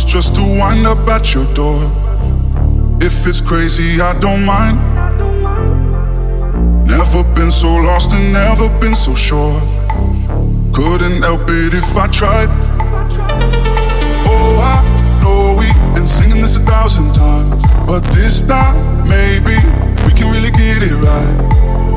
Circles just to wind up at your door. If it's crazy, I don't mind. Never been so lost and never been so sure. Couldn't help it if I tried. Oh, I know we've been singing this a thousand times, but this time maybe we can really get it right.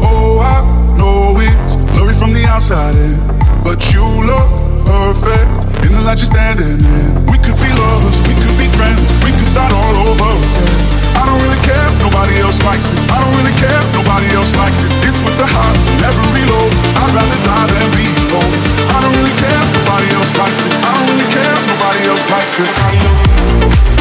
Oh, I know it's blurry from the outside in, but you look perfect in the light you're standing in. We could be lovers, we could be friends, we could start all over again. I don't really care, if nobody else likes it. I don't really care, if nobody else likes it. It's with the highs, never reload. I'd rather die than be alone. I don't really care, if nobody else likes it. I don't really care, if nobody else likes it.